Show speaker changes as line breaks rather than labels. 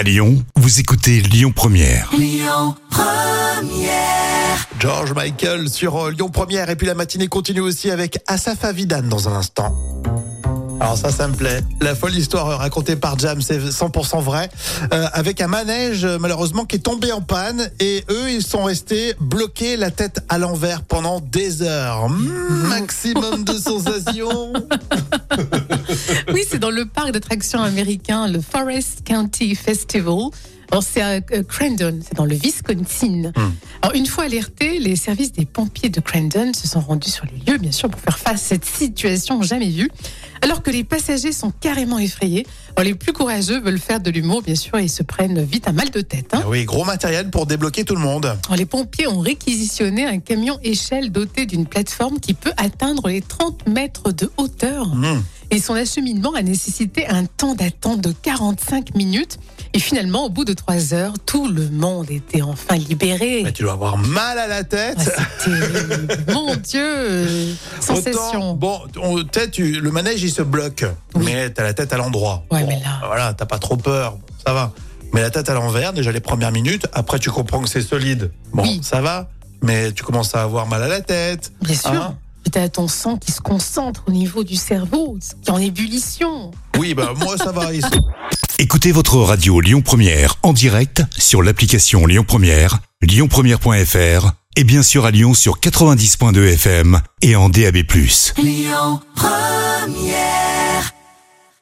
À Lyon, vous écoutez Lyon Première.
George Michael sur euh, Lyon Première et puis la matinée continue aussi avec Asaf Avidan dans un instant. Alors ça, ça me plaît. La folle histoire racontée par Jam, c'est 100% vrai. Euh, avec un manège, euh, malheureusement, qui est tombé en panne. Et eux, ils sont restés bloqués la tête à l'envers pendant des heures. Mmh, maximum de sensations.
Oui, c'est dans le parc d'attractions américain, le Forest County Festival. C'est à euh, Crandon, c'est dans le Wisconsin. Alors, une fois alertés, les services des pompiers de Crandon se sont rendus sur les lieux, bien sûr, pour faire face à cette situation jamais vue. Alors que les passagers sont carrément effrayés, alors les plus courageux veulent faire de l'humour, bien sûr, et se prennent vite un mal de tête. hein.
Ah oui, gros matériel pour débloquer tout le monde.
Alors, les pompiers ont réquisitionné un camion échelle doté d'une plateforme qui peut atteindre les 30 mètres de hauteur.
Mmh.
Et son acheminement a nécessité un temps d'attente de 45 minutes. Et finalement, au bout de trois heures, tout le monde était enfin libéré.
Mais tu dois avoir mal à la tête.
Ah. Mon Dieu, euh, sensation.
Autant, bon, on- peut-être tu- le manège il se bloque,
Oui.
mais t'as la tête à l'endroit.
Ouais,
Bon,
mais là-
Voilà, t'as pas trop peur, ça va. Mais la tête à l'envers, déjà les premières minutes, après tu comprends que c'est solide. Bon,
Oui.
ça va, mais tu commences à avoir mal à la tête.
Bien sûr. Et t'as ton sang qui se concentre au niveau du cerveau, qui est en ébullition.
Oui, bah moi ça va. ici.
Écoutez votre radio Lyon Première en direct sur l'application Lyon Première, lyonpremière.fr et bien sûr à Lyon sur 90.2 FM et en DAB+.
Lyon Première